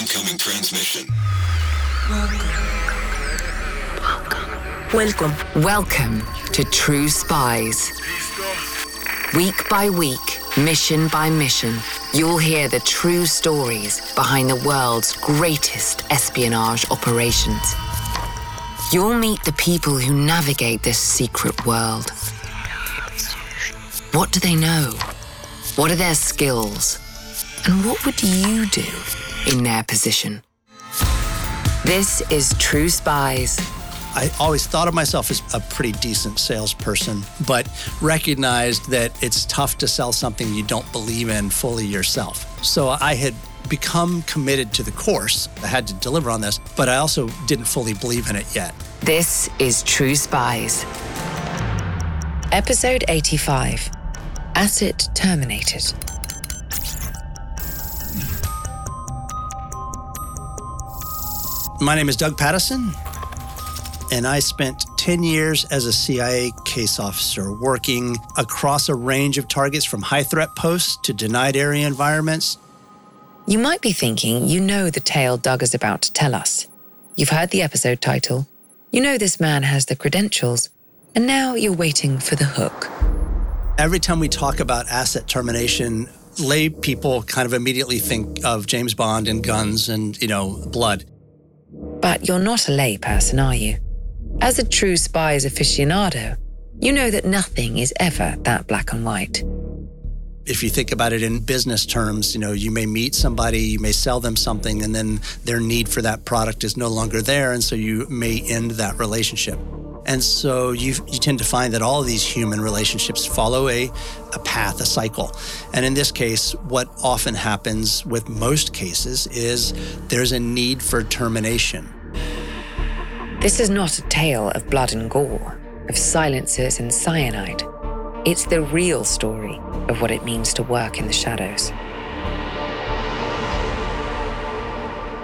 Incoming transmission. Welcome. Welcome to True Spies. Week by week, mission by mission, you'll hear the true stories behind the world's greatest espionage operations. You'll meet the people who navigate this secret world. What do they know? What are their skills? And what would you do in their position? This is True Spies. I always thought of myself as a pretty decent salesperson, but recognized that it's tough to sell something you don't believe in fully yourself. So I had become committed to the course. I had to deliver on this, but I also didn't fully believe in it yet. This is True Spies. Episode 85 Asset Terminated. My name is Doug Pattison, and I spent 10 years as a CIA case officer working across a range of targets from high threat posts to denied area environments. You might be thinking you know the tale Doug is about to tell us. You've heard the episode title, you know this man has the credentials, and now you're waiting for the hook. Every time we talk about asset termination, lay people kind of immediately think of James Bond and guns and, you know, blood. But you're not a layperson, are you? As a true spies aficionado, you know that nothing is ever that black and white. If you think about it in business terms, you know, you may meet somebody, you may sell them something, and then their need for that product is no longer there. And so you may end that relationship. And so you, you tend to find that all these human relationships follow a, a path, a cycle. And in this case, what often happens with most cases is there's a need for termination. This is not a tale of blood and gore, of silencers and cyanide. It's the real story of what it means to work in the shadows.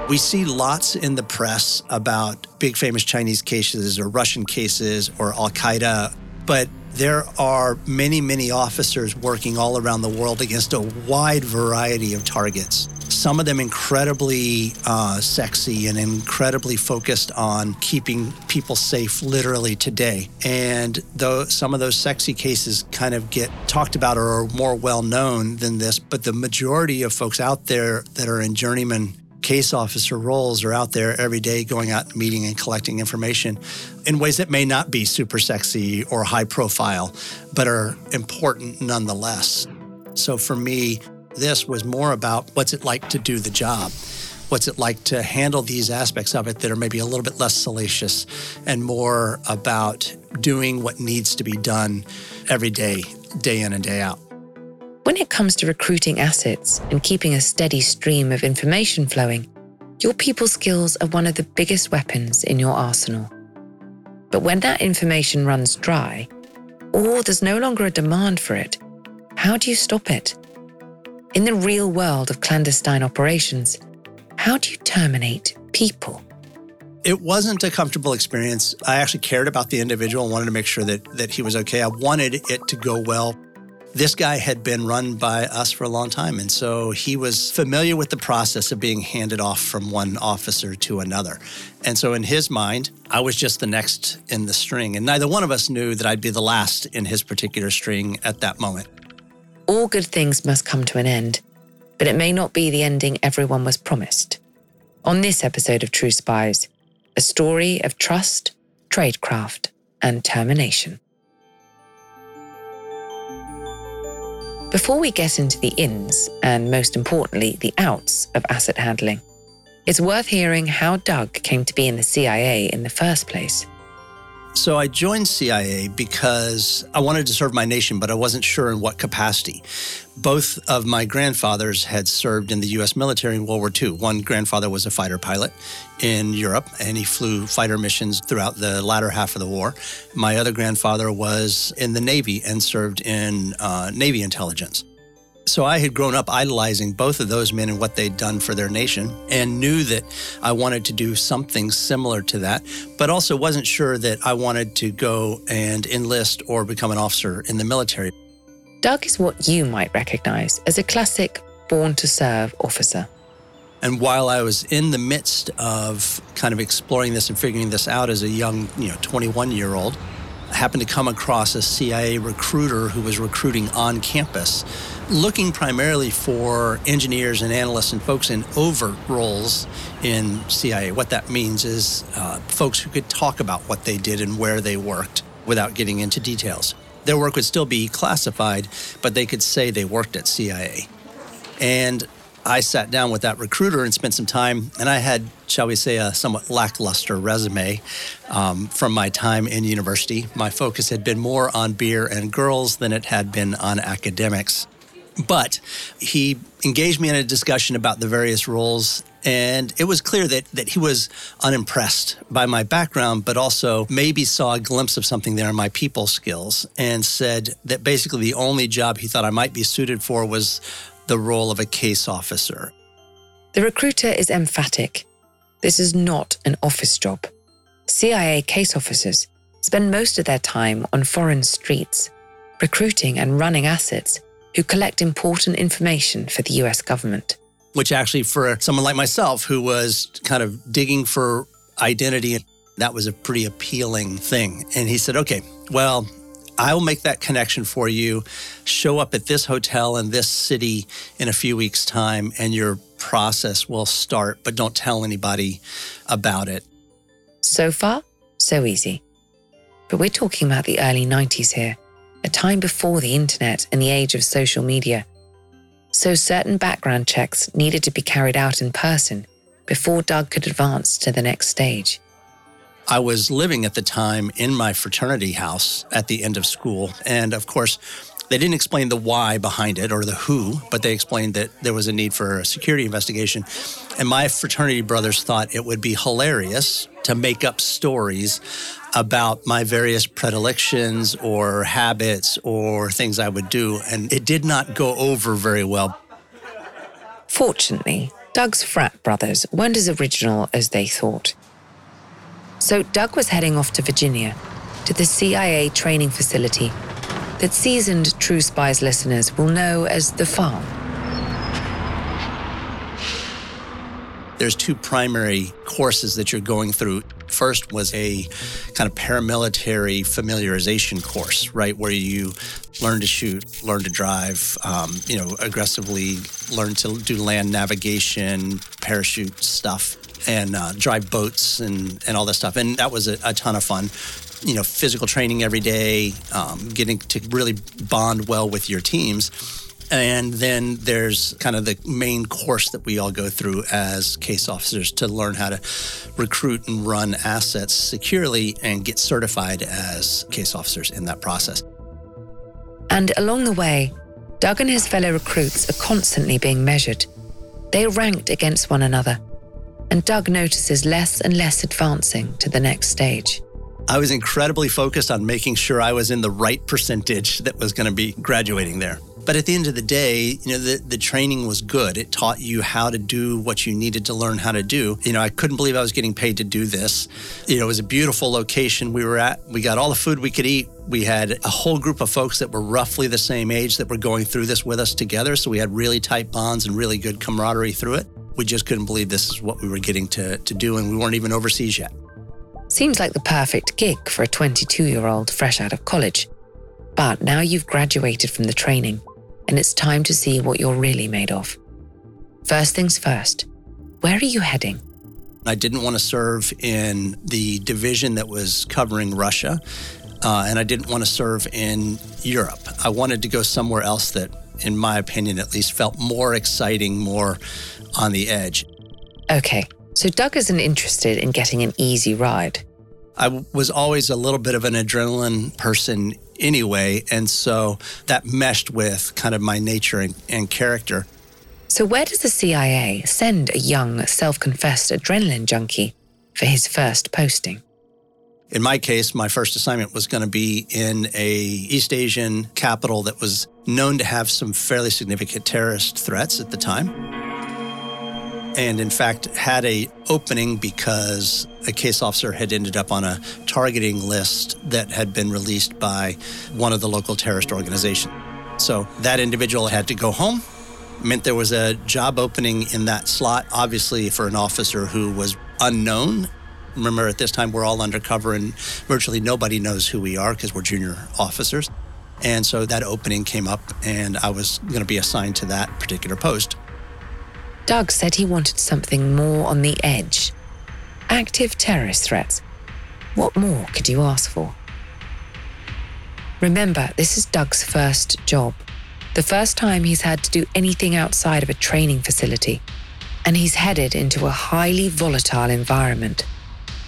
We see lots in the press about big famous Chinese cases or Russian cases or Al Qaeda, but there are many, many officers working all around the world against a wide variety of targets. Some of them incredibly uh, sexy and incredibly focused on keeping people safe literally today. And though some of those sexy cases kind of get talked about or are more well known than this, but the majority of folks out there that are in journeyman case officer roles are out there every day going out meeting and collecting information in ways that may not be super sexy or high profile, but are important nonetheless. So for me, this was more about what's it like to do the job? What's it like to handle these aspects of it that are maybe a little bit less salacious and more about doing what needs to be done every day, day in and day out? When it comes to recruiting assets and keeping a steady stream of information flowing, your people skills are one of the biggest weapons in your arsenal. But when that information runs dry, or there's no longer a demand for it, how do you stop it? In the real world of clandestine operations, how do you terminate people? It wasn't a comfortable experience. I actually cared about the individual and wanted to make sure that, that he was okay. I wanted it to go well. This guy had been run by us for a long time, and so he was familiar with the process of being handed off from one officer to another. And so, in his mind, I was just the next in the string, and neither one of us knew that I'd be the last in his particular string at that moment. All good things must come to an end, but it may not be the ending everyone was promised. On this episode of True Spies, a story of trust, tradecraft, and termination. Before we get into the ins, and most importantly, the outs of asset handling, it's worth hearing how Doug came to be in the CIA in the first place. So I joined CIA because I wanted to serve my nation, but I wasn't sure in what capacity. Both of my grandfathers had served in the U.S. military in World War II. One grandfather was a fighter pilot in Europe, and he flew fighter missions throughout the latter half of the war. My other grandfather was in the Navy and served in uh, Navy intelligence. So I had grown up idolizing both of those men and what they'd done for their nation and knew that I wanted to do something similar to that, but also wasn't sure that I wanted to go and enlist or become an officer in the military. Doug is what you might recognize as a classic born to serve officer. And while I was in the midst of kind of exploring this and figuring this out as a young, you know, 21 year old, happened to come across a CIA recruiter who was recruiting on campus, looking primarily for engineers and analysts and folks in overt roles in CIA. What that means is uh, folks who could talk about what they did and where they worked without getting into details. Their work would still be classified, but they could say they worked at CIA. And I sat down with that recruiter and spent some time, and I had, shall we say, a somewhat lackluster resume um, from my time in university. My focus had been more on beer and girls than it had been on academics. But he engaged me in a discussion about the various roles, and it was clear that, that he was unimpressed by my background, but also maybe saw a glimpse of something there in my people skills, and said that basically the only job he thought I might be suited for was the role of a case officer. The recruiter is emphatic. This is not an office job. CIA case officers spend most of their time on foreign streets, recruiting and running assets who collect important information for the US government. Which actually, for someone like myself who was kind of digging for identity, that was a pretty appealing thing. And he said, okay, well, I will make that connection for you. Show up at this hotel in this city in a few weeks' time, and your process will start, but don't tell anybody about it. So far, so easy. But we're talking about the early 90s here, a time before the internet and the age of social media. So certain background checks needed to be carried out in person before Doug could advance to the next stage. I was living at the time in my fraternity house at the end of school. And of course, they didn't explain the why behind it or the who, but they explained that there was a need for a security investigation. And my fraternity brothers thought it would be hilarious to make up stories about my various predilections or habits or things I would do. And it did not go over very well. Fortunately, Doug's frat brothers weren't as original as they thought. So Doug was heading off to Virginia, to the CIA training facility that seasoned True Spies listeners will know as the farm. There's two primary courses that you're going through. First was a kind of paramilitary familiarization course, right, where you learn to shoot, learn to drive, um, you know, aggressively learn to do land navigation, parachute stuff and uh, drive boats and, and all this stuff. And that was a, a ton of fun. You know, physical training every day, um, getting to really bond well with your teams. And then there's kind of the main course that we all go through as case officers to learn how to recruit and run assets securely and get certified as case officers in that process. And along the way, Doug and his fellow recruits are constantly being measured. They are ranked against one another and Doug notices less and less advancing to the next stage. I was incredibly focused on making sure I was in the right percentage that was going to be graduating there. But at the end of the day, you know, the, the training was good. It taught you how to do what you needed to learn how to do. You know, I couldn't believe I was getting paid to do this. You know, it was a beautiful location we were at. We got all the food we could eat. We had a whole group of folks that were roughly the same age that were going through this with us together. So we had really tight bonds and really good camaraderie through it we just couldn't believe this is what we were getting to, to do, and we weren't even overseas yet. Seems like the perfect gig for a 22 year old fresh out of college. But now you've graduated from the training, and it's time to see what you're really made of. First things first, where are you heading? I didn't want to serve in the division that was covering Russia, uh, and I didn't want to serve in Europe. I wanted to go somewhere else that, in my opinion at least, felt more exciting, more on the edge. Okay, so Doug isn't interested in getting an easy ride. I was always a little bit of an adrenaline person anyway, and so that meshed with kind of my nature and, and character. So, where does the CIA send a young, self confessed adrenaline junkie for his first posting? In my case, my first assignment was going to be in a East Asian capital that was known to have some fairly significant terrorist threats at the time and in fact had a opening because a case officer had ended up on a targeting list that had been released by one of the local terrorist organizations. So that individual had to go home meant there was a job opening in that slot, obviously for an officer who was unknown. Remember, at this time, we're all undercover and virtually nobody knows who we are because we're junior officers. And so that opening came up, and I was going to be assigned to that particular post. Doug said he wanted something more on the edge. Active terrorist threats. What more could you ask for? Remember, this is Doug's first job, the first time he's had to do anything outside of a training facility, and he's headed into a highly volatile environment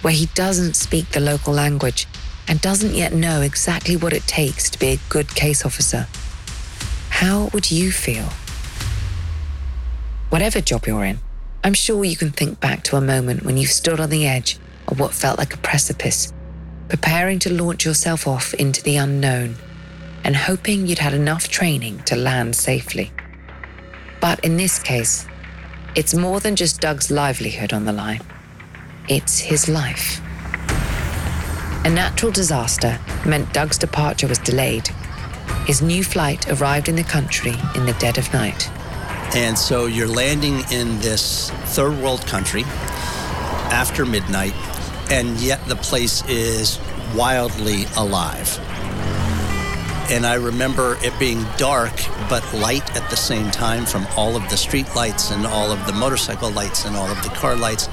where he doesn't speak the local language and doesn't yet know exactly what it takes to be a good case officer. How would you feel? Whatever job you're in, I'm sure you can think back to a moment when you've stood on the edge of what felt like a precipice, preparing to launch yourself off into the unknown and hoping you'd had enough training to land safely. But in this case, it's more than just Doug's livelihood on the line. It's his life. A natural disaster meant Doug's departure was delayed. His new flight arrived in the country in the dead of night. And so you're landing in this third world country after midnight, and yet the place is wildly alive. And I remember it being dark but light at the same time from all of the street lights and all of the motorcycle lights and all of the car lights.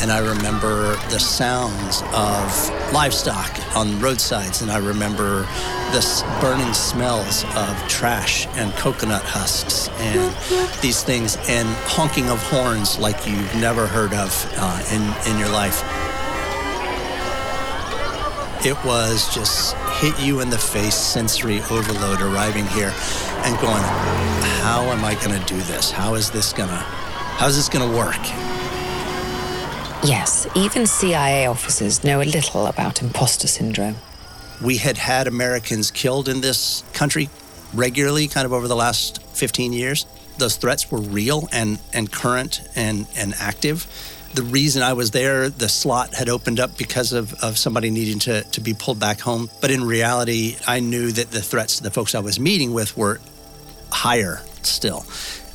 And I remember the sounds of livestock on roadsides. And I remember the burning smells of trash and coconut husks and these things and honking of horns like you've never heard of uh, in, in your life. It was just hit you in the face sensory overload arriving here and going, how am I going to do this? How is this going to, how is this going to work? Yes, even CIA officers know a little about imposter syndrome. We had had Americans killed in this country regularly, kind of over the last 15 years. Those threats were real and, and current and, and active. The reason I was there, the slot had opened up because of, of somebody needing to, to be pulled back home. But in reality, I knew that the threats the folks I was meeting with were higher still.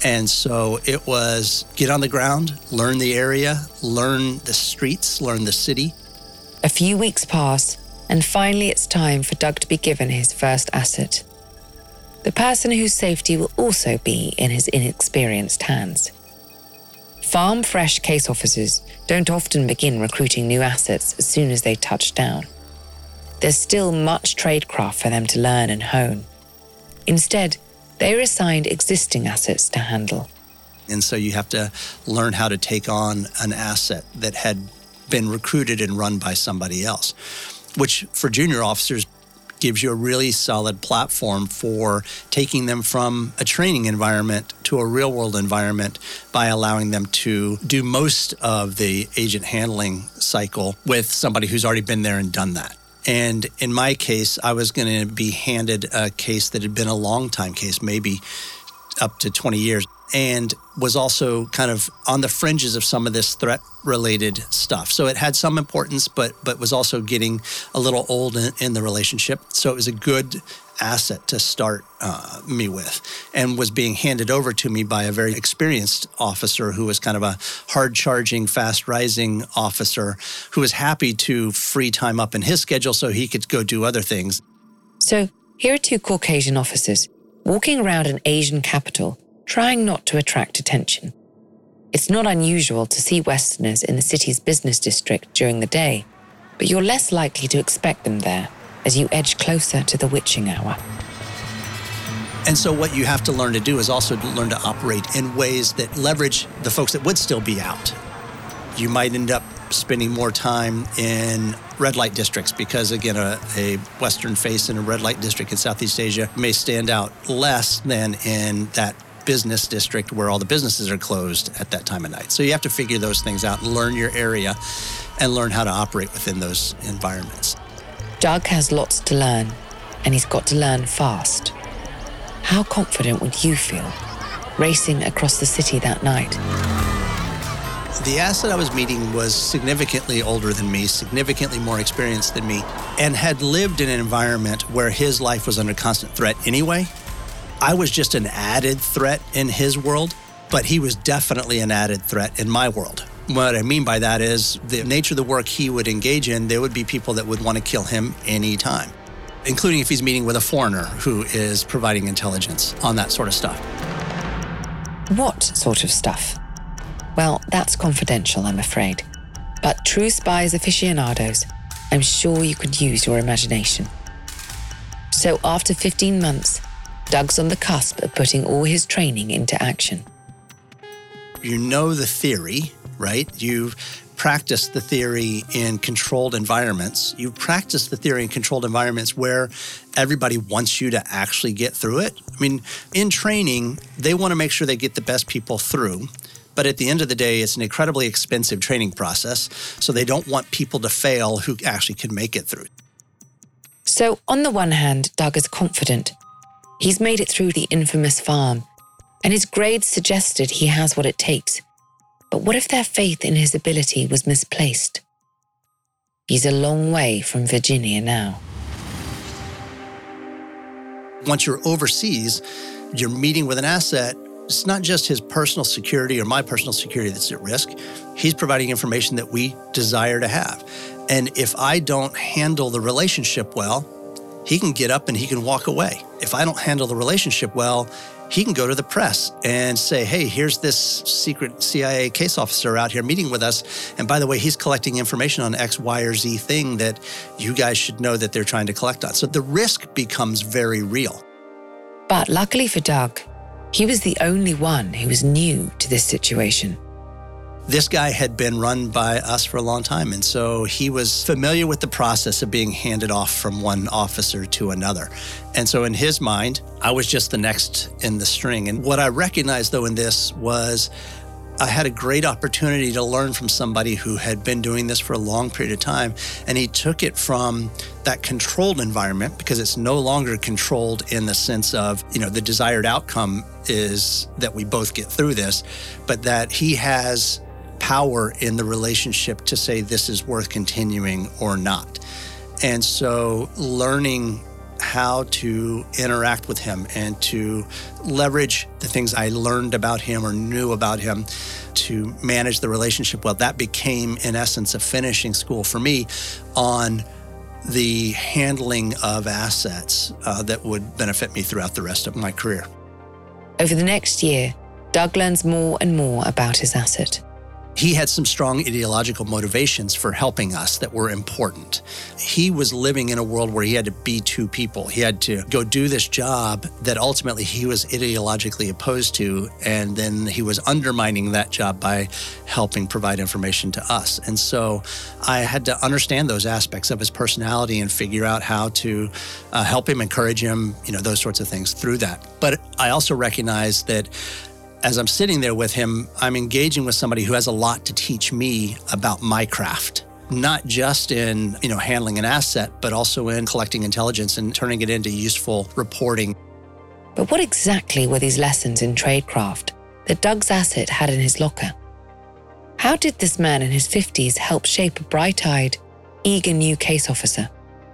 And so it was get on the ground, learn the area, learn the streets, learn the city. A few weeks pass, and finally it's time for Doug to be given his first asset. The person whose safety will also be in his inexperienced hands. Farm fresh case officers don't often begin recruiting new assets as soon as they touch down. There's still much tradecraft for them to learn and hone. Instead, they are assigned existing assets to handle. And so you have to learn how to take on an asset that had been recruited and run by somebody else, which for junior officers gives you a really solid platform for taking them from a training environment to a real world environment by allowing them to do most of the agent handling cycle with somebody who's already been there and done that. And in my case, I was going to be handed a case that had been a long time case, maybe up to 20 years, and was also kind of on the fringes of some of this threat related stuff. So it had some importance, but but was also getting a little old in, in the relationship. So it was a good asset to start uh, me with and was being handed over to me by a very experienced officer who was kind of a hard charging, fast rising officer who was happy to free time up in his schedule so he could go do other things. So here are two Caucasian officers walking around an Asian capital, trying not to attract attention. It's not unusual to see Westerners in the city's business district during the day, but you're less likely to expect them there as you edge closer to the witching hour. And so, what you have to learn to do is also to learn to operate in ways that leverage the folks that would still be out. You might end up spending more time in red light districts because, again, a, a, Western face in a red light district in Southeast Asia may stand out less than in that business district where all the businesses are closed at that time of night. So you have to figure those things out learn your area and learn how to operate within those environments. Doug has lots to learn, and he's got to learn fast. How confident would you feel racing across the city that night? The asset I was meeting was significantly older than me, significantly more experienced than me, and had lived in an environment where his life was under constant threat anyway. I was just an added threat in his world, but he was definitely an added threat in my world. What I mean by that is the nature of the work he would engage in, there would be people that would want to kill him anytime, including if he's meeting with a foreigner who is providing intelligence on that sort of stuff. What sort of stuff? Well, that's confidential, I'm afraid. But true spies aficionados, I'm sure you could use your imagination. So after 15 months, Doug's on the cusp of putting all his training into action. You know the theory, right? You've practiced the theory in controlled environments. You've practiced the theory in controlled environments where everybody wants you to actually get through it. I mean, in training, they want to make sure they get the best people through. But at the end of the day, it's an incredibly expensive training process. So they don't want people to fail who actually can make it through. So, on the one hand, Doug is confident He's made it through the infamous farm, and his grades suggested he has what it takes. But what if their faith in his ability was misplaced? He's a long way from Virginia now. Once you're overseas, you're meeting with an asset. It's not just his personal security or my personal security that's at risk. He's providing information that we desire to have. And if I don't handle the relationship well, he can get up and he can walk away. If I don't handle the relationship well, he can go to the press and say, hey, here's this secret CIA case officer out here meeting with us. And by the way, he's collecting information on X, Y, or Z thing that you guys should know that they're trying to collect on. So the risk becomes very real. But luckily for Doug, he was the only one who was new to this situation. This guy had been run by us for a long time. And so he was familiar with the process of being handed off from one officer to another. And so in his mind, I was just the next in the string. And what I recognized though in this was I had a great opportunity to learn from somebody who had been doing this for a long period of time. And he took it from that controlled environment because it's no longer controlled in the sense of, you know, the desired outcome is that we both get through this, but that he has power in the relationship to say this is worth continuing or not. And so learning how to interact with him and to leverage the things I learned about him or knew about him to manage the relationship well, that became, in essence, a finishing school for me on the handling of assets uh, that would benefit me throughout the rest of my career. Over the next year, Doug learns more and more about his asset he had some strong ideological motivations for helping us that were important. He was living in a world where he had to be two people. He had to go do this job that ultimately he was ideologically opposed to, and then he was undermining that job by helping provide information to us. And so I had to understand those aspects of his personality and figure out how to uh, help him, encourage him, you know, those sorts of things through that. But I also recognize that as I'm sitting there with him, I'm engaging with somebody who has a lot to teach me about my craft. Not just in, you know, handling an asset, but also in collecting intelligence and turning it into useful reporting. But what exactly were these lessons in tradecraft that Doug's asset had in his locker? How did this man in his 50s help shape a bright eyed, eager new case officer?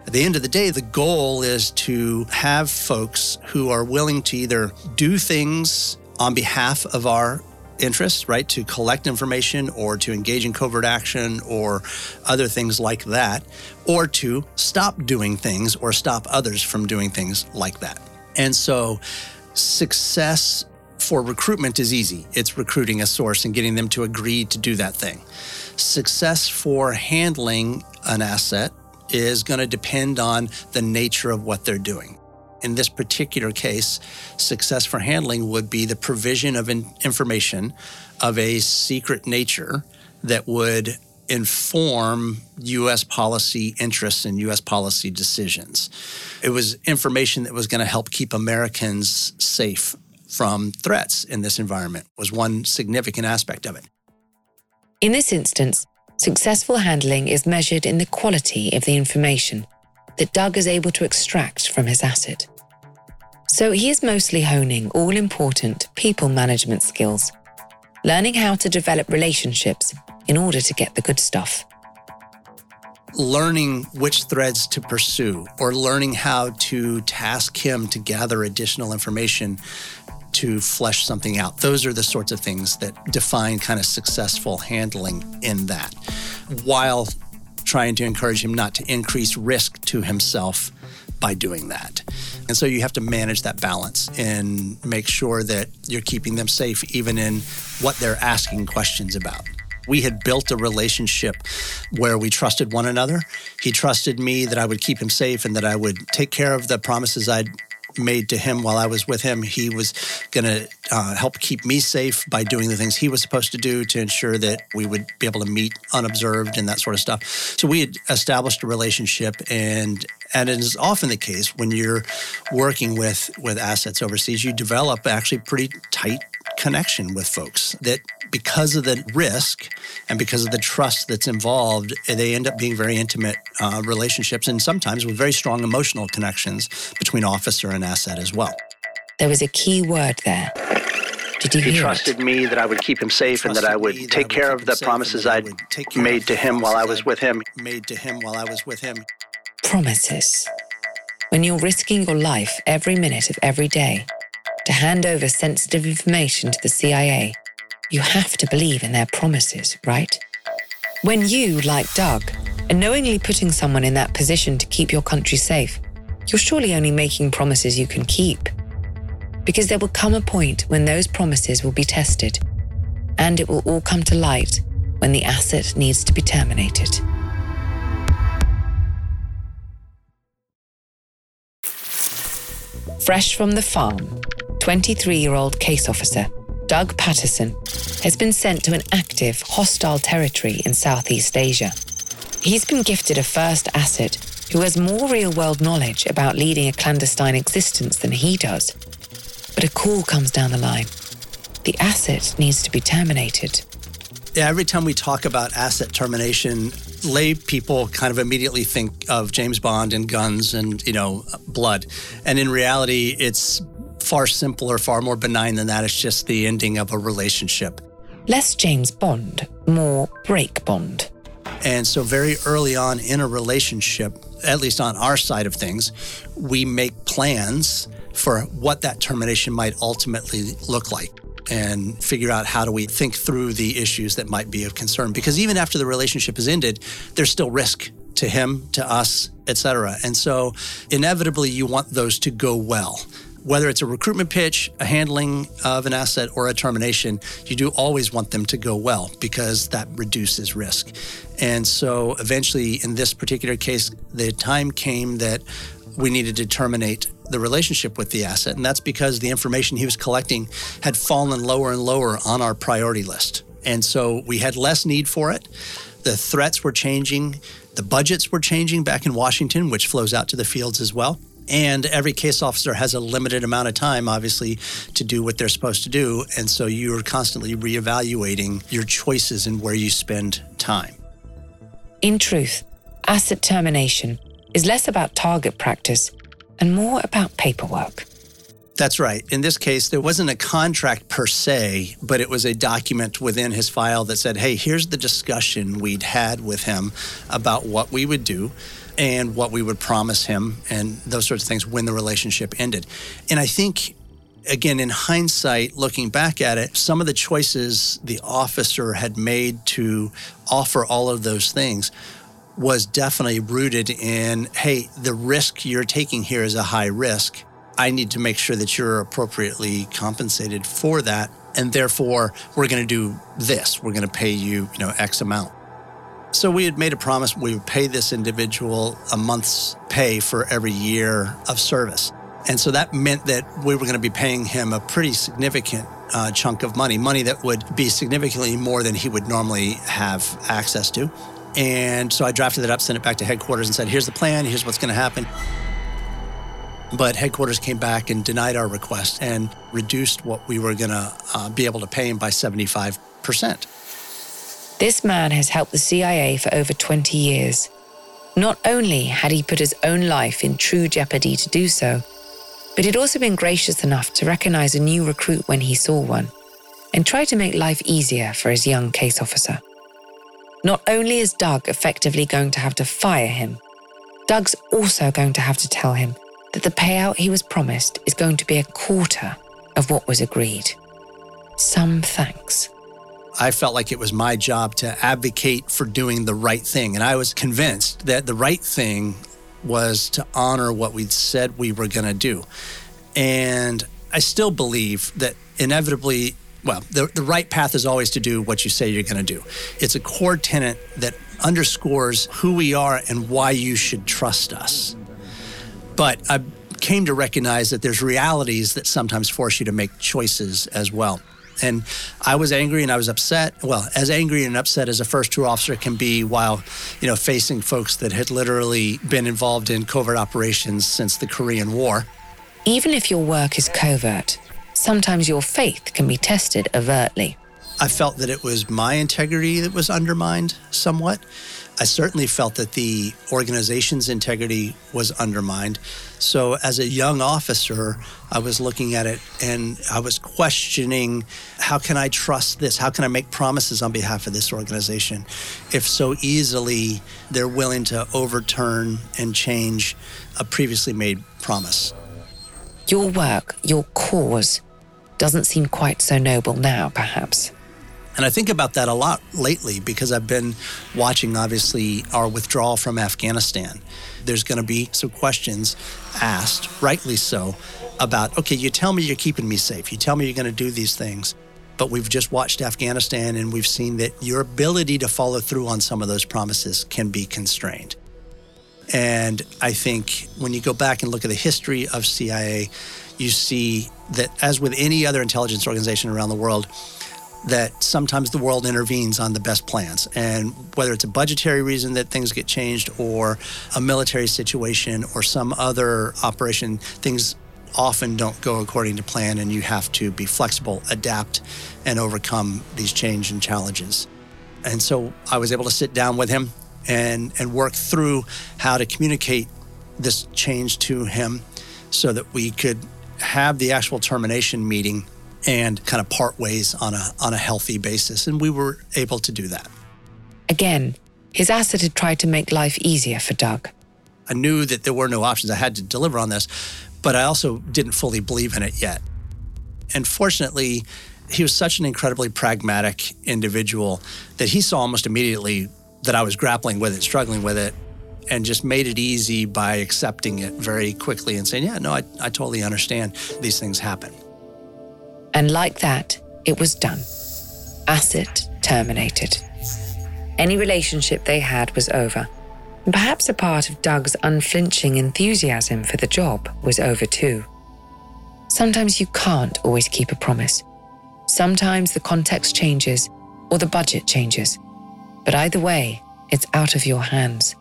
At the end of the day, the goal is to have folks who are willing to either do things on behalf of our interests, right, to collect information or to engage in covert action or other things like that, or to stop doing things or stop others from doing things like that. And so success for recruitment is easy. It's recruiting a source and getting them to agree to do that thing. Success for handling an asset is going to depend on the nature of what they're doing. In this particular case, success for handling would be the provision of in- information of a secret nature that would inform U.S. policy interests and U.S. policy decisions. It was information that was going to help keep Americans safe from threats in this environment was one significant aspect of it. In this instance, successful handling is measured in the quality of the information that Doug is able to extract from his asset. So he is mostly honing all important people management skills, learning how to develop relationships in order to get the good stuff. learning which threads to pursue or learning how to task him to gather additional information to flesh something out. Those are the sorts of things that define kind of successful handling in that, while trying to encourage him not to increase risk to himself by doing that. And so you have to manage that balance and make sure that you're keeping them safe, even in what they're asking questions about. We had built a relationship where we trusted one another. He trusted me that I would keep him safe and that I would take care of the promises I'd made to him while I was with him. He was going to uh, help keep me safe by doing the things he was supposed to do to ensure that we would be able to meet unobserved and that sort of stuff. So we had established a relationship, and and it is often the case when you're working with with assets overseas, you develop actually pretty tight connection with folks that because of the risk and because of the trust that's involved, they end up being very intimate uh, relationships and sometimes with very strong emotional connections between officer and asset as well. There was a key word there. Did you he hear trusted it? me that I would keep him safe and that I would take care of the promises I'd made to him while I was with him. Made to him while I was with him. Promises. When you're risking your life every minute of every day to hand over sensitive information to the CIA, you have to believe in their promises, right? When you, like Doug, are knowingly putting someone in that position to keep your country safe, you're surely only making promises you can keep. Because there will come a point when those promises will be tested, and it will all come to light when the asset needs to be terminated. Fresh from the farm, 23 year old case officer Doug Patterson has been sent to an active, hostile territory in Southeast Asia. He's been gifted a first asset who has more real world knowledge about leading a clandestine existence than he does. But a call comes down the line. The asset needs to be terminated. Yeah, every time we talk about asset termination, lay people kind of immediately think of James Bond and guns and, you know, blood. And in reality, it's far simpler, far more benign than that. It's just the ending of a relationship. Less James Bond, more break Bond. And so, very early on in a relationship, at least on our side of things, we make plans for what that termination might ultimately look like and figure out how do we think through the issues that might be of concern because even after the relationship is ended there's still risk to him to us etc and so inevitably you want those to go well whether it's a recruitment pitch, a handling of an asset, or a termination, you do always want them to go well because that reduces risk. And so eventually, in this particular case, the time came that we needed to terminate the relationship with the asset. And that's because the information he was collecting had fallen lower and lower on our priority list. And so we had less need for it. The threats were changing. The budgets were changing back in Washington, which flows out to the fields as well. And every case officer has a limited amount of time, obviously, to do what they're supposed to do. And so you're constantly reevaluating your choices and where you spend time. In truth, asset termination is less about target practice and more about paperwork. That's right. In this case, there wasn't a contract per se, but it was a document within his file that said, hey, here's the discussion we'd had with him about what we would do and what we would promise him and those sorts of things when the relationship ended. And I think again, in hindsight, looking back at it, some of the choices the officer had made to offer all of those things was definitely rooted in hey, the risk you're taking here is a high risk. I need to make sure that you're appropriately compensated for that. And therefore, we're going to do this. We're going to pay you, you know, X amount. So we had made a promise we would pay this individual a month's pay for every year of service. And so that meant that we were going to be paying him a pretty significant uh, chunk of money, money that would be significantly more than he would normally have access to. And so I drafted it up, sent it back to headquarters, and said, here's the plan, here's what's going to happen. But headquarters came back and denied our request and reduced what we were going to uh, be able to pay him by 75%. This man has helped the CIA for over 20 years. Not only had he put his own life in true jeopardy to do so, but he'd also been gracious enough to recognize a new recruit when he saw one and try to make life easier for his young case officer. Not only is Doug effectively going to have to fire him, Doug's also going to have to tell him that the payout he was promised is going to be a quarter of what was agreed. Some thanks. I felt like it was my job to advocate for doing the right thing. And I was convinced that the right thing was to honor what we'd said we were going to do. And I still believe that inevitably, well, the, the right path is always to do what you say you're going to do. It's a core tenet that underscores who we are and why you should trust us. But I came to recognize that there's realities that sometimes force you to make choices as well. And I was angry and I was upset. Well, as angry and upset as a first tour officer can be while, you know, facing folks that had literally been involved in covert operations since the Korean War. Even if your work is covert, sometimes your faith can be tested overtly. I felt that it was my integrity that was undermined somewhat. I certainly felt that the organization's integrity was undermined. So, as a young officer, I was looking at it and I was questioning how can I trust this? How can I make promises on behalf of this organization if so easily they're willing to overturn and change a previously made promise? Your work, your cause, doesn't seem quite so noble now, perhaps. And I think about that a lot lately because I've been watching, obviously, our withdrawal from Afghanistan. There's going to be some questions asked, rightly so, about okay, you tell me you're keeping me safe. You tell me you're going to do these things. But we've just watched Afghanistan and we've seen that your ability to follow through on some of those promises can be constrained. And I think when you go back and look at the history of CIA, you see that, as with any other intelligence organization around the world, that sometimes the world intervenes on the best plans. And whether it's a budgetary reason that things get changed or a military situation or some other operation, things often don't go according to plan and you have to be flexible, adapt, and overcome these change and challenges. And so I was able to sit down with him and, and work through how to communicate this change to him so that we could have the actual termination meeting and kind of part ways on a on a healthy basis and we were able to do that. Again, his asset had tried to make life easier for Doug. I knew that there were no options. I had to deliver on this, but I also didn't fully believe in it yet. And fortunately, he was such an incredibly pragmatic individual that he saw almost immediately that I was grappling with it, struggling with it, and just made it easy by accepting it very quickly and saying, Yeah, no, I, I totally understand. These things happen. And like that, it was done. Asset terminated. Any relationship they had was over. And perhaps a part of Doug's unflinching enthusiasm for the job was over too. Sometimes you can't always keep a promise. Sometimes the context changes or the budget changes. But either way, it's out of your hands.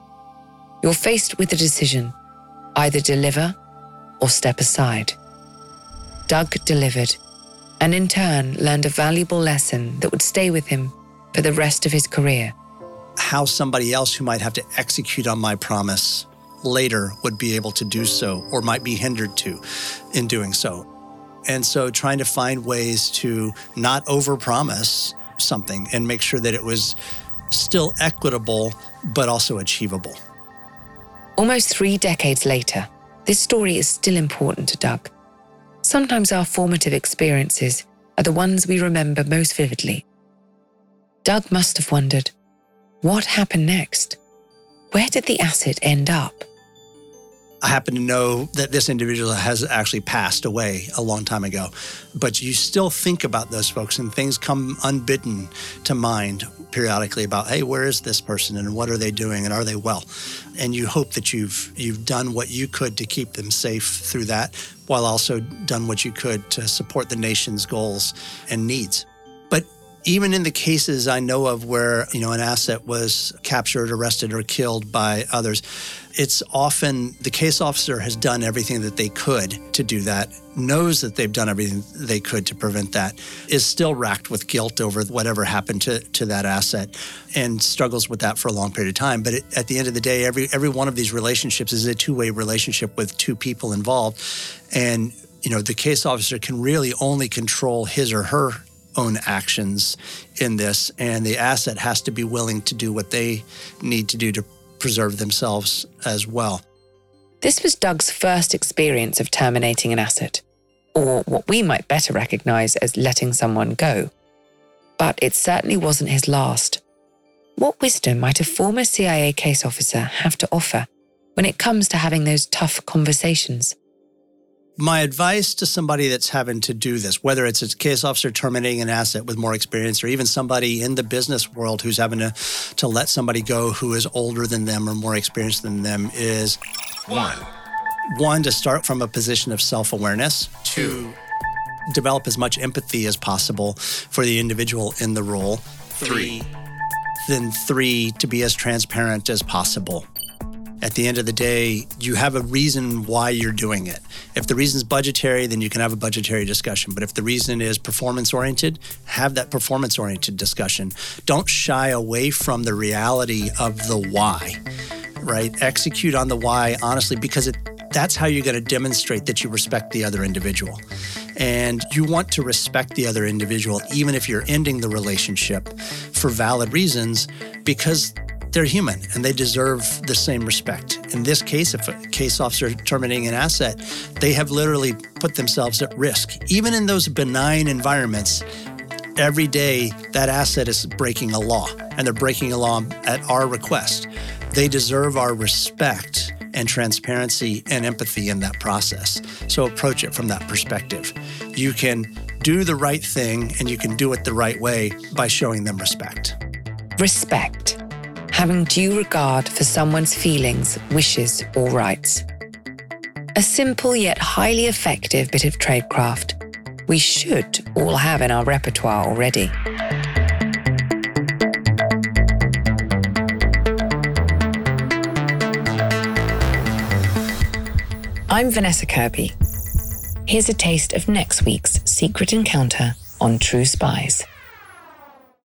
You're faced with a decision either deliver or step aside. Doug delivered and in turn learned a valuable lesson that would stay with him for the rest of his career. How somebody else who might have to execute on my promise later would be able to do so or might be hindered to in doing so. And so trying to find ways to not overpromise something and make sure that it was still equitable but also achievable. Almost three decades later, this story is still important to Doug. Sometimes our formative experiences are the ones we remember most vividly. Doug must have wondered what happened next? Where did the asset end up? I happen to know that this individual has actually passed away a long time ago, but you still think about those folks and things come unbidden to mind periodically about, hey, where is this person and what are they doing and are they well? And you hope that you've you've done what you could to keep them safe through that, while also done what you could to support the nation's goals and needs. Even in the cases I know of where, you know, an asset was captured, arrested, or killed by others, it's often the case officer has done everything that they could to do that, knows that they've done everything they could to prevent that, is still racked with guilt over whatever happened to, to that asset and struggles with that for a long period of time. But it, at the end of the day, every every one of these relationships is a two-way relationship with two people involved. And, you know, the case officer can really only control his or her own actions in this, and the asset has to be willing to do what they need to do to preserve themselves as well. This was Doug's first experience of terminating an asset, or what we might better recognize as letting someone go. But it certainly wasn't his last. What wisdom might a former CIA case officer have to offer when it comes to having those tough conversations? My advice to somebody that's having to do this, whether it's a case officer terminating an asset with more experience, or even somebody in the business world who's having to, to let somebody go who is older than them or more experienced than them, is one. One, to start from a position of self awareness. Two. Develop as much empathy as possible for the individual in the role. Three. Then, three, to be as transparent as possible at the end of the day, you have a reason why you're doing it. If the reason is budgetary, then you can have a budgetary discussion. But if the reason is performance oriented, have that performance oriented discussion. Don't shy away from the reality of the why, right? Execute on the why honestly, because it, that's how you're going to demonstrate that you respect the other individual. And you want to respect the other individual, even if you're ending the relationship for valid reasons, because they're human and they deserve the same respect. In this case, if a case officer terminating an asset, they have literally put themselves at risk. Even in those benign environments, every day that asset is breaking a law and they're breaking a law at our request. They deserve our respect and transparency and empathy in that process. So approach it from that perspective. You can do the right thing and you can do it the right way by showing them respect. Respect having due regard for someone's feelings, wishes, or rights. A simple yet highly effective bit of tradecraft we should all have in our repertoire already. I'm Vanessa Kirby. Here's a taste of next week's secret encounter on True Spies.